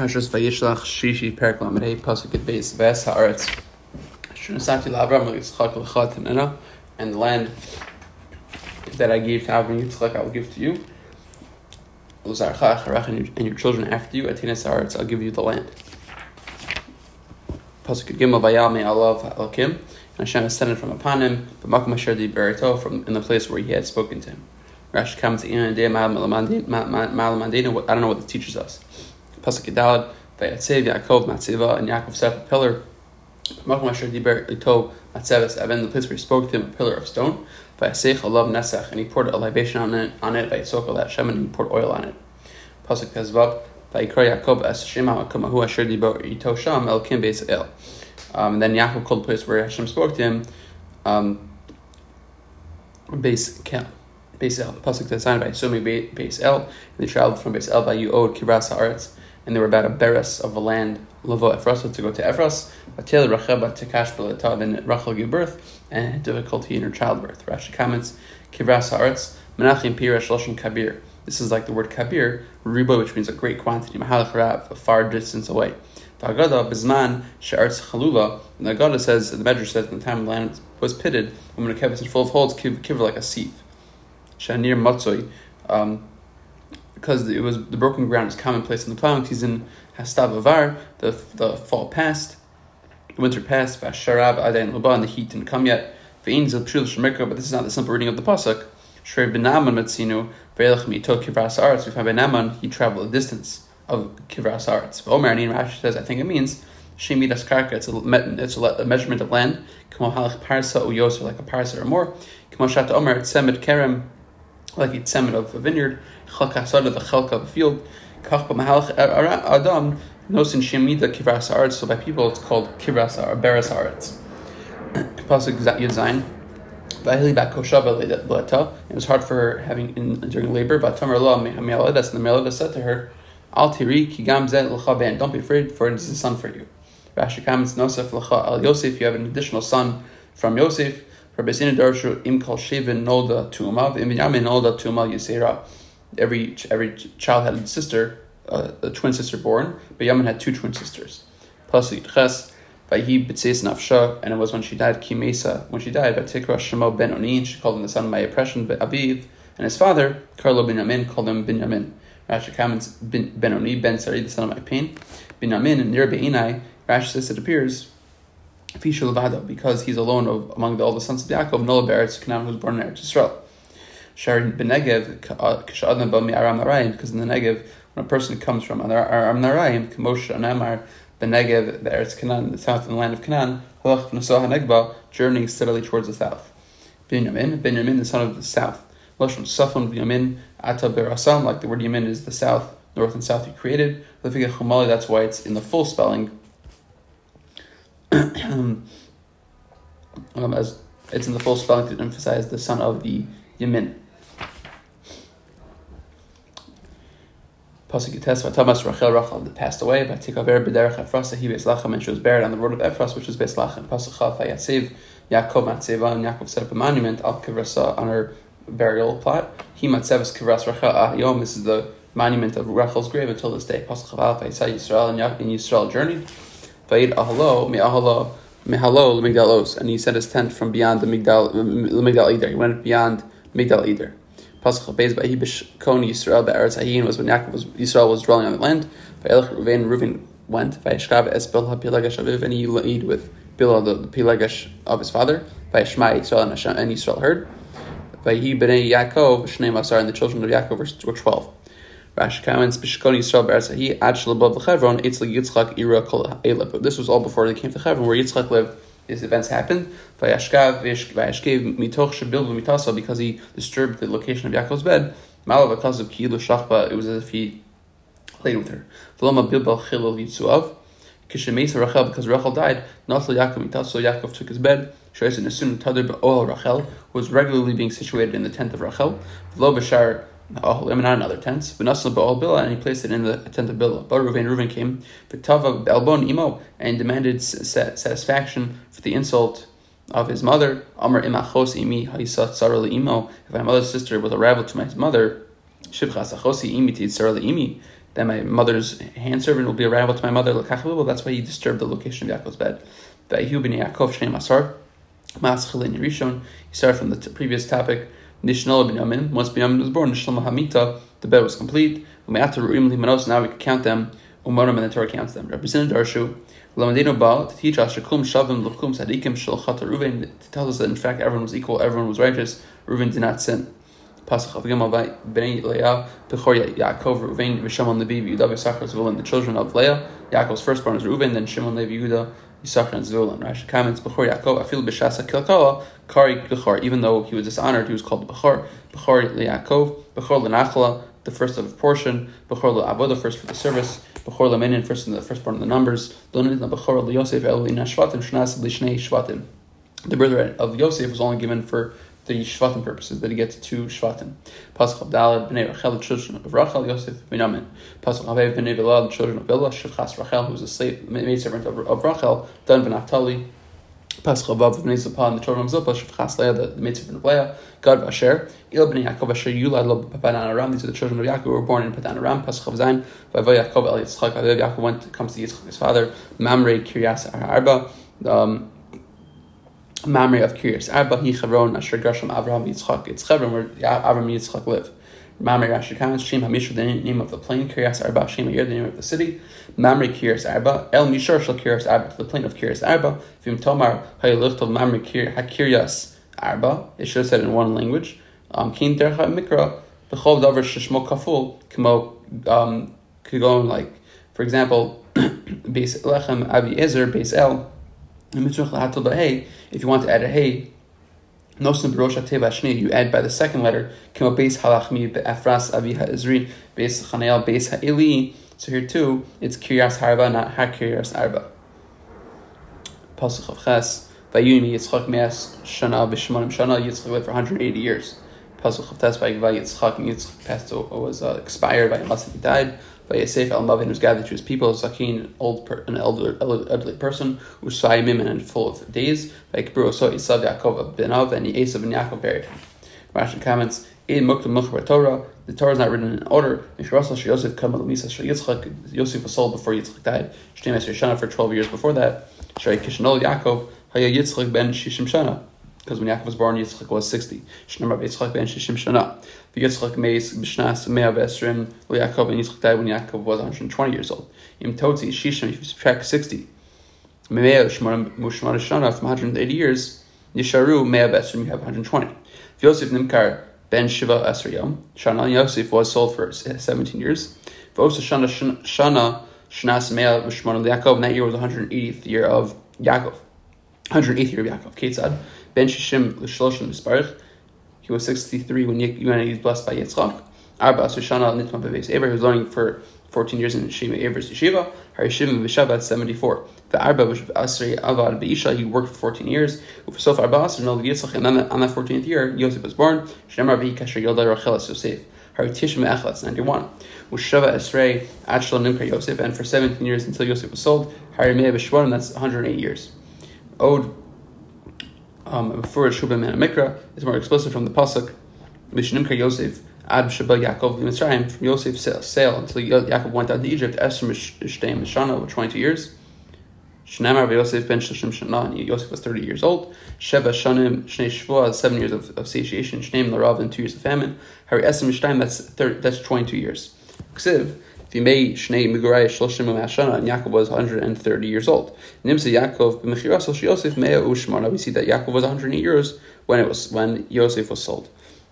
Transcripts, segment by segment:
Parshas Vayishlach Shishi Perak Lamed Pasuk at Beis Ves Haaretz. Shunasati Lavram Yitzchak L'chad Tanena and the land that I gave to Avram Yitzchak I will give to you. Uzarcha Acharach and your children after you. Atinas Haaretz I'll give you the land. Pasuk Gimel Vayal Me Alav Alakim and Hashem ascended from upon him but Makom Asher Di Berito from in the place where he had spoken to him. Rashi day I don't know what this teaches us. Pasuk Gedalad, Vayatsev Yaakov Matziva, and Yaakov set a pillar. Matzeves, the place where he spoke to him, a pillar of stone. Vayasech Alav Nesach, and he poured a libation on it, on it Vayasok that Shem, and he poured oil on it. Pasuk Tezvav, Vayikra Yaakov Es Shema Kamahu Asher Diber Ito Sham El Kim Beis El. Um, and then Yaakov called the place where Hashem spoke to him, um, Beis Kel. Beis El. Pasuk that's signed by Sumi Beis El, and they traveled from Beis El by Yuod Kibras Haaretz, and they were about a beres of a land, Lavo Ephras, to go to Ephras. Batil Rachel Tekash Belata, then Rachel gave birth and had difficulty in her childbirth. Rashi comments, Kibras Haaretz, Menachim Pirash Lashon Kabir. This is like the word Kabir, Ribo, which means a great quantity, Mahalach Rav, a far distance away. The Tagada Bizman She'artz Chalula, and the Agada says, the Medrash says, in the time the land was pitted, when the kevis is full of holes, kiver like a sieve. Shanir Matsoi, um, because it was the broken ground is commonplace in the plowing season. Hastav Avar, the the fall passed, the winter passed. Vasharab Adain Luba, and the heat didn't come yet. Ve'in Zil Pshul Shemirka, but this is not the simple reading of the pasuk. Shrei Benaman Matzinu, Ve'elach Mito Kivras Arts. We find Benaman, he traveled a distance of Kivras Arts. Omer Anin Rashi says, I think it means Shemidas Karka, it's a, it's a measurement of land. Kamo Halach Parsa Uyoser, like a parsa or more. Kamo Shata Omer, Tsemet Kerem, like it's semen of a vineyard, the field, kach b'mahalach er, er, er, adam, nosin shemida kivras aretz. So by people, it's called kivras beres aretz. Pasuk yud zayin. Vahili bat koshava le'ata. It was hard for her having in, during labor. But Tamar lo me'aledas, and the me'aledas said to her, Al tiri ki gam zed Don't be afraid, for it is a son for you. Rashi comments, Nosef l'cha al Yosef. You have an additional son from Yosef. Rabbi Sina Darshu im kol shevin nolda tu'uma v'im yamin nolda tu'uma yisera. Every every child had a sister, uh, a twin sister born, but Yamin had two twin sisters. Pasuk ches vayhi b'tzeis nafsha, and it was when she died kimesa. When she died, Vatikra Shemo ben Onin, she called him the son of my oppression, Aviv, and his father Carlo ben Yamin called him ben Yamin. Rashi comments ben Oni ben Sari, the son of my pain. Ben Yamin and Nir Be'inai. Rashi says it appears because he's alone of, among the, all the sons of Yaakov, Nola Beretz Canaan was born in Eretz Yisrael. Kashadna Bami Aram because in the Negev, when a person comes from Aram Naharayim, Kamosh Anamar, Benegev, the Eretz Canaan, the south in the land of Canaan, Halach Negba, journeying steadily towards the south. Binyamin, Binyamin, the son of the south. Lashon Safon Binyamin, Ata Berasam, like the word Yamin is the south, north and south he created. That's why it's in the full spelling, um, as it's in the full spelling to emphasize the son of the Yemin. Pasuk Yites Vatamas Rachel Rachel that passed away. Vatikaver B'derech Efrasa He Beis Lachem and she was buried on the road of Ephras, which is Beis Lachem. Pasuk Chaf Vayatsev Yaakov Matzeva and Yaakov set up a monument al Kivrasa on her burial plot. He Matzeves Kivras Rachel Ahiyom. This is the monument of Rachel's grave until this day. Pasuk Chaval Vayisai Yisrael and Yisrael journeyed. Vayid ahalo mi'ahalo mihalo l'migdalos, and he set his tent from beyond the migdal l'migdal eder. He went beyond migdal eder. Pasuk Beis Vahi b'shkon Yisrael be'eretz Hayin was when Yaakov was Yisrael was dwelling on the land. Vayelech Ruvain Reuven went. Vayishkav es Bilha Pilagesh Aviv, and he laid with Bilha the, the Pilagesh of his father. Vayishma Yisrael and Hashem and Yisrael heard. Vayi b'nei Yaakov Shnei Masar, and the children of Yaakov were twelve. Rashi comments, Bishkon Yisrael Be'erzahi, Ad Shalabov L'Chevron, Itzli Yitzchak Ira Kol Eleb. This was all before they came to Chevron, where Yitzchak lived. These events happened. Because he disturbed the location of Yaakov's bed. Malav, because of Kilu Shachba, it was as if he played with her. Because Rachel died, Nasl Yaakov took his bed. Who was regularly being situated in the tent of Rachel. Oholim, not another tents. V'nasal ba'al bila, and he placed it in the tent of Bila. But Ruvain, Ruvain came, v'tava elbon imo, and demanded satisfaction for the insult of his mother. Amr imachos imi haisat sarali imo. If my mother's sister was a rival to my mother, shivchas achosi imi tid sarali imi. then my mother's hand servant will be a rival to my mother. That's why he disturbed the location of Yaakov's bed. He started from the previous topic. Nishnal ben Yamin. Once Binyamin was born, Nishnal Mahamita, the bed was complete. Now we can count them. Umarim and the Torah counts them. Represented Darshu. Lamadino Ba to teach us Shakum Shavim Lukum Sadikim Shal Ruven to tell us that in fact everyone was equal, everyone was righteous. Ruven did not sin. Pasach Gimel Bnei Leah Bechor Yaakov Ruven V'Shimon Levi Yehuda V'Sachar Zvulun the children of Leah. Yaakov's firstborn is Ruven, then Shimon Levi Yehuda. Yisachar and Zvulun. Rashi comments Bechor Yaakov Afil B'Shasa Kilkala Kari Bechor. Even though he was dishonored, he was called Bechor. Bechor LeYaakov Bechor LeNachla the first of a portion. Bechor LeAbo the first for the service. Bechor Laminin, first in the first part of the numbers. Bechor Yosef Elina Shvatim Shnas Lishnei Shvatim. The birthright of Yosef was only given for the Shvatim purposes, that he gets two Shvatim. Pasach Abdallah, Bnei Rachel, the children of Rachel, Yosef, Binyamin. Pasach Avev, Bnei Bilha, the children of Billah, Shechas Rachel, who was a slave, maidservant of, of Rachel, Dan Ben Naphtali, Pasach Avav, Bnei Zilpah, the children of Zilpah, Shechas Leah, the, the maidservant of Leah, Gad Vasher, Il Bnei Yaakov, Asher Yulad, Lo Padan Aram, these are the children of Yaakov who were born in Padan Aram, Pasach Zain, Vavoy Yaakov, El Yitzchak, Yaakov went, comes to Yitzchak, his father, Mamre, Kiryas Arba, um, Mamre of Kiryas Arba, He Chavron, Asher Gershom, Avraham, Yitzchak, it's Chavron where Avram and Yitzchak live. Mamre Rashi comments, Shem Hamishra, the name of the plain, Kiryas Arba, Shem the name of the city, Mamre Kiryas Arba, El Mishar Shal Kiryas Arba, to the plain of Kiryas Arba, Vim Tomar, Hayelicht of Mamre Hakiryas Arba, it should have said in one language, um, Kin Dercha Mikra, Bechol Dover Shishmo Kaful, Kimo, um, go like, for example, Beis Lechem Avi Ezer, Beis El, if you want to add a hey, Nosim Barosha Teva Shni, you add by the second letter, Kimo Beis Halachmi Be'afras Aviha Ezri, Beis Chanel Beis Ha'ili. So here too, it's Kiryas Harba, not HaKiryas Arba. Pasuk of Ches, Vayuni Yitzchak Meas Shana B'Shemanim Shana, Yitzchak lived for 180 years. Pasuk of Tes, Vayiva Yitzchak, and Yitzchak passed, was uh, expired by unless he died. Vayasef al Mavin was gathered to his people, Zakin, old per, an elder, elderly person, Usayimim and full of days. Vaikbru so Isav Yaakov ben Av, and Esav and Yaakov buried him. Rashi comments, in Mukta Torah, the Torah is not written in order. Yosef was sold before Yitzchak died. Shneim Shana for 12 years before that. Shari Kishanol Yaakov, Haya Yitzchak ben Shishim Shana because when Yaakov was born, Yitzchak was 60. Shnamar Yitzchak ben Shishim Shana. Yitzchak meis b'shnas mea v'esrim Yaakov, and Yitzchak died when Yaakov was 120 years old. Im Totzi Shishim, if you subtract 60, Mea Shmar Shana from 180 years, Yisharu mea v'esrim, you have 120. Yosef Nimkar ben Shiva Esr Yom, Shana Yosef was sold for 17 years. V'osa Shana Shana Shnas mea v'shmar Yaakov, and that year was 180th year of Yaakov. 108th year of Yaakov. Ketzad. Ben Shishim L'Shloshim Misparich. He was 63 when he was blessed by Yitzchak. Arba Sushana Nitma Beves Eber. He was learning for 14 years in Shima Eber's Yeshiva. Harishim Vishabat 74. The Arba Asri Avad Beisha. He worked for 14 years. Sof Arba Asri Nol Yitzchak. And then on that 14th year, Yosef was born. Shemar Vehi Kasher Yolda Rachel Yosef. Haritishim Echlatz 91. Ushava Esrei Achshel Nimkar Yosef. And for 17 years until Yosef was sold. Harimeh. That's 108 years. Ode um, before Shubim and Mikra is more explicit from the pasuk Mishnimka Yosef Ad Shaba Yaakov Mitzrayim from Yosef's sale until Yaakov went down to Egypt. Esther Mishteim Mishana over twenty two years. Shnamar Yosef ben Shishim Shana and Yosef was thirty years old. Sheva Shanim Shnei Shvuah seven years of, of satiation. Shneim Larav and two years of famine. Hari Esther Mishteim that's 30, that's twenty two years. Ksiv Vimei Shnei Migurai Shloshim Ashana, and Yaakov was 130 years old. Nimsa Yaakov b'Mechirasol Yosef Mea Ushmana. We see that Yaakov was 108 years when it was when Yosef was sold.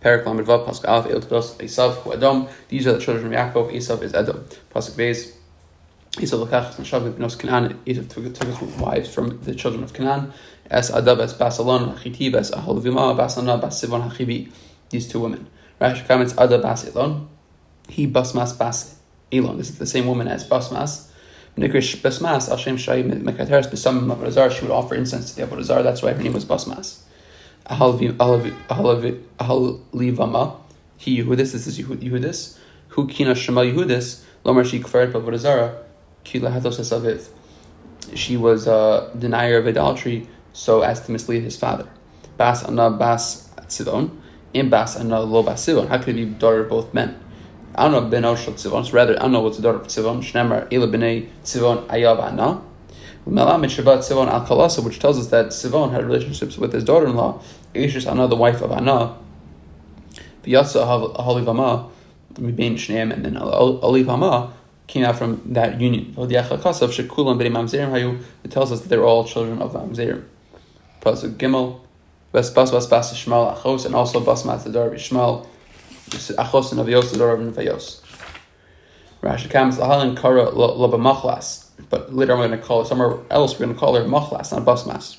Perak Lamed Vav Pasuk Alf El Tdos Esav Adom. These are the children of Yaakov. Esav is Edom. Pasuk Beis. Esav Lekach and Shav Bnos Canaan. Esav took, took his wives from the children of Canaan. Es Adab es Basalon Hachitiv es Aholvima Basana Basivon Hachivi. These two women. Rashi comments Adab Basilon. He Basmas Basit. Elon. This is the same woman as Basmas. Nikrish Basmas, Hashem Shai Mekateres Besamim Avodah she would offer incense to the Avodah That's why her name was Basmas. Ahalivama, he Yehudis, this is Yehudis. Who Kina Shema Yehudis, Lomar She Kferet Avodah Zarah, Kila Hatos Aviv. She was a denier of idolatry so as to mislead his father. Bas Anna Bas Tzidon, in Bas Anna Lo Bas How could he be daughter of both men? Anna ben Oshel Tzivon. Rather, Anna was the daughter of Tzivon. Shnemar Ela b'nei Tzivon Ayav Anna. Melamed Shabbat Tzivon Al Kalasa, which tells us that Tzivon had relationships with his daughter-in-law, Ishis Anna, the wife of Anna. V'yatsa Halivama, Mibein Shneim, and then Alivama came out from that union. It tells us that they're all children of Mamzerim. Pasuk Gimel, Bas Bas Bas Shmal Achos, and also Bas Mat the of Achos and Avios the daughter of Nefayos. Rashi comes Ahalin Kara Loba Machlas, but later I'm going to call it somewhere else. We're going to call her Machlas, not Bas Mas.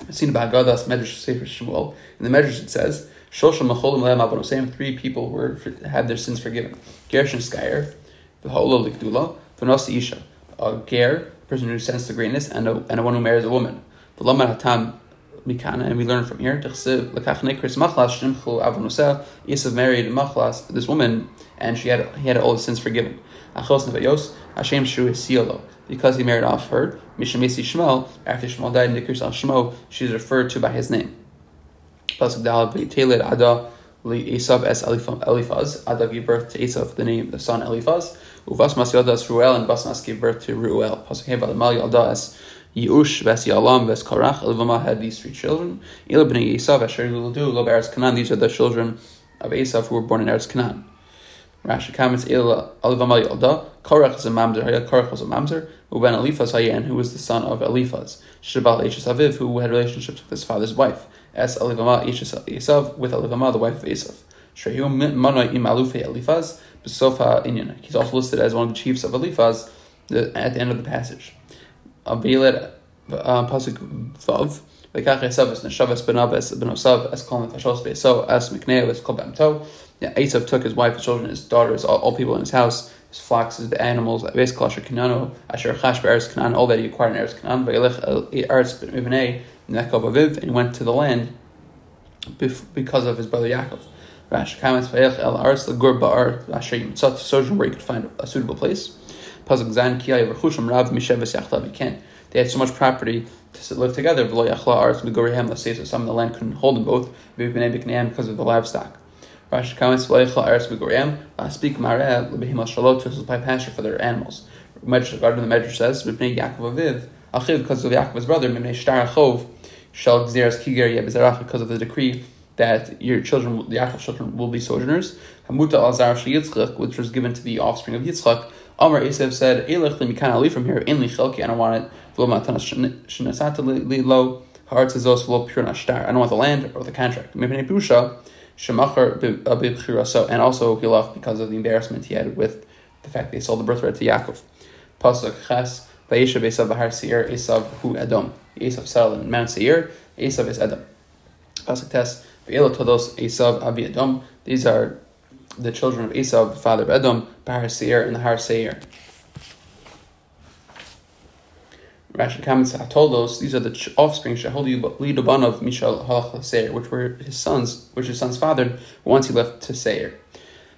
I've seen about Gadas Medrash Sefer Shmuel. In the Medrash it says, Shosham Macholim Lehem Avonosem, three people were had their sins forgiven. Gershon Skyer, the Holo Likdula, Vanasi Isha, a ger, person who sends to greatness, and a, and a one who marries a woman. The Lamar Hatam Mikana, and we learn from here. Isav married Machlas, this woman, and she had he had all his sins forgiven. Hashem Shu. Because he married off her, Mishamesi Shmuel, after Shmuel died in the Kirsal Shmo, she's referred to by his name. Pasuk Dal V'Teled Ada Esav es Eliphaz. Ada gave birth to Esav, the name, the son Eliphaz. Uvas Mas Yodas Ruel, and Basmas gave birth to Ruel. Pasuk Hev Alamal Yalda es Yush Ves Yalam Ves Korach. Elivama had these three children. Ila b'nei Esav Asher Yuludu Lo Be'eretz Canaan. These are the children of Esav who were born in Eretz Canaan. Rashi comments Ila Alivama Yalda. Korach is a mamzer. Hayat Korach was a mamzer. Uben Eliphaz Hayan, who was the son of Eliphaz. Shabal Eishes Aviv, who had relationships with his father's wife. Es Alivama Eishes Esav with Alivama, the wife of Esav. Shehu Manoi Im Alufe Eliphaz. Besofa Inyan. He's also listed as one of the chiefs of Eliphaz at the end of the passage. Avilet uh, pasuk vav. Lekach Esav es neshavas benabes benosav es kol nefashos beso es mikneo es kol bamto. Esav took his wife, his children, his daughters, all, all people in his house, his flocks, his animals, basically Asher Asher Chash Be'eretz Kanan, all that he acquired in Eretz Kanan, Vayelech Eretz Ibnei, Nekov Aviv, and he went to the land because of his brother Yaakov. Rashi comments, Vayelech El Aretz Legur Ba'ar, Asher Yitzat, to sojourn where he could find a suitable place. Pasuk Zan Kiyai Rechusham Rav Misheves Yachtav, he they had so much property to live together. Some of the land couldn't hold them both because of the livestock. Rashi comments, speak to supply pasture for their animals. Regarding the Medrash says, because of Yaakov's brother, because of the decree that your children, the Yaakov's children, will be sojourners. Which was given to the offspring of Yitzchak. Amar Esav said, Elech li mikan ali from here, in li chelki, I don't want it, v'lo matanas shenasata li lo, haaretz zos v'lo pure nashtar, I don't want the land or the contract. Mipnei pusha, shemachar b'bchiraso, uh, and also he left because of the embarrassment he had with the fact they sold the birthright to Yaakov. Pasuk ches, vayeshav Esav v'har seir, Esav hu Edom. Esav settled in Mount Seir, Esav is Edom. Pasuk tes, v'elo todos Esav avi Edom. These are the children of Esau, the father of Edom, Bahar Seir and the Har Seir. Rashi comments, I told those these are the offspring, of Mishal Halach Seir, which were his sons, which his sons fathered once he left to Seir.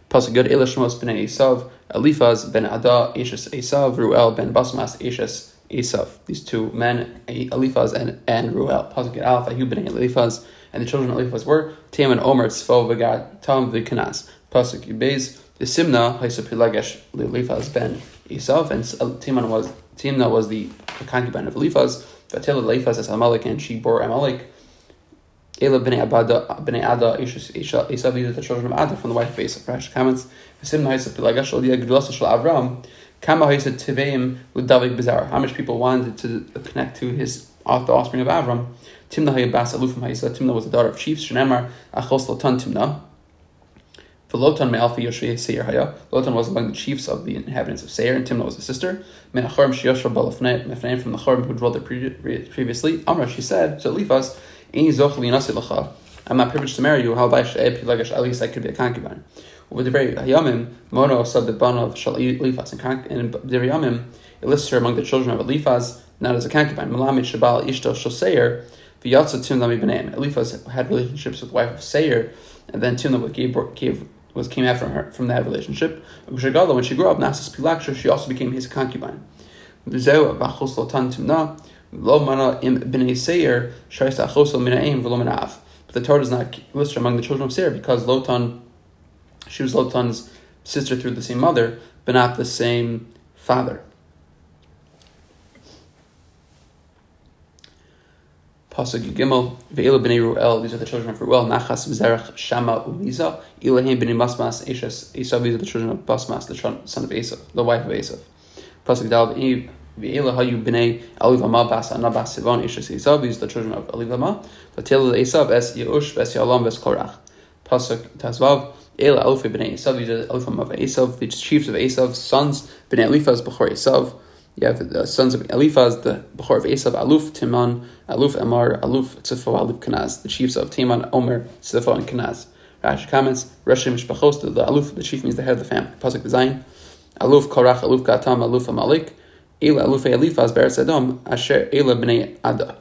Pasuk Good Elishmos ben Esav, Eliphaz ben Ada, Eshes Esav, Ruel ben Basmas, Eshes Esav. These two men, Eliphaz and, and Ruel. Pasuk Alpha, ben Eliphaz, and the children of Eliphaz were Tam and Omer, Tzfo, Vagat, Tam, Vikanas. Pasuk the Simna, Haisapilagesh, Lilifaz ben Esav, and uh, Timon was, Timna was the concubine of Eliphaz, Vatila Eliphaz as Amalek, and she bore Amalek. Ela b'nei Abada, b'nei Ada, Esav, these the children of Ada from the wife of Esav. Rashi comments, Simna Haisapilagesh, Odia Gedulasa Shal Avram, Kama Haisa Tiveim with David. How much people wanted to connect to his the offspring of Avram? Timna Hayabas Alufim Haisa. Timna was the daughter of chiefs. Shenemar Achos Lotan Timna. Lotan me'alfi Yoshua Seir Haya. Lotan was among the chiefs of the inhabitants of Seir, and Timna was his sister. Me'achorm Shiyosha Balafnaim from the Chorm who dwelt there previously. Amra, she said, so Eliphaz, Any Zoch Lacha. I'm not privileged to marry you. How about at least I could be a concubine. With the very Hayamim, Mono sub the ban of Shal Eliphaz, and the Hayamim, it lists her among the children of Eliphaz, not as a concubine. Malamid Shabal Ishto Shoseir, V'yatza Timna Mibanem. Eliphaz had relationships with the wife of Seir, and then Timna gave, gave was came out from her from that relationship. When she grew up, Nasas Pilaksha, she also became his concubine. But the Torah does not list her among the children of Seir because Lotan, she was Lotan's sister through the same mother, but not the same father. Pasuk Gimel, b'nei Ruel, these are the children of Ruel, Nachas v'zerach Shama u'Liza, Ilahim b'nei Basmas, Eshes, Esav, these are the children of Basmas, the son of Esav, the wife of Esav. Pasuk Dal, Ve'elu hayu b'nei Alivama bas Anna bas Sivan, Eshes Esav, these are the children of Alivama, Vatil Esav, Es Yeush, Ves Yalam, Ves Korach. Pasuk Tazvav, El Alfi b'nei Esav, these are the Alifam of Esav, the chiefs of Esav, sons, b'nei Eliphaz, B'chor Esav, you have the sons of Eliphaz, the Bechor of Esav, Aluf, Timan, Aluf, Amar, Aluf, Tzifo, Aluf, Kanaz, the chiefs of Timan, Omer, Tzifo, and Kanaz. Rashi comments, Rashi Mishpachos, the Aluf, the chief means the head of the family. Pasuk design, Aluf, Korach, Aluf, Gatam, Aluf, Amalik, Ela, Aluf, Eliphaz, Beretz Edom, Asher, Ela, Bnei Ada.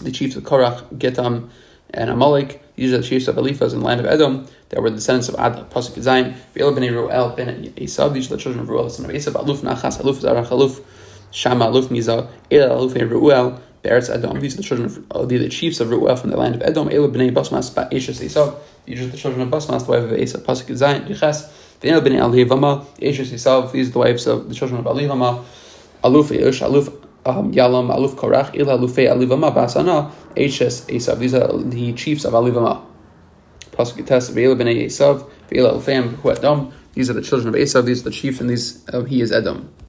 The chiefs of Korach, Getam, and Amalek, these are the chiefs of Eliphaz in the land of Edom, that were the descendants of Ada, Pasuk Zayin, Ve'el b'nei Ruel ben Esav, these are the children of Ruel, son of Esav, Aluf Nachas, Aluf Zarach, Aluf Shama, Aluf Miza, El Aluf Ruel, Beretz Edom, these are the children of, uh, the chiefs of Ruel from the land of Edom, El b'nei Basmas, Ba'eshes Esav, these are the children of Basmas, the wife of Esav, Pasuk Zayin, Yiches, Ve'el b'nei Alivama, Eshes Esav, these are the wives of the children of Alivama, Aluf Yush, Aluf Yalam, Aluf Korach, Il Alufe Alivama, Basana, Eshes Esav, these are the chiefs of Alivama. These are the children of Esav, these are the chiefs, and these, uh, he is Edom.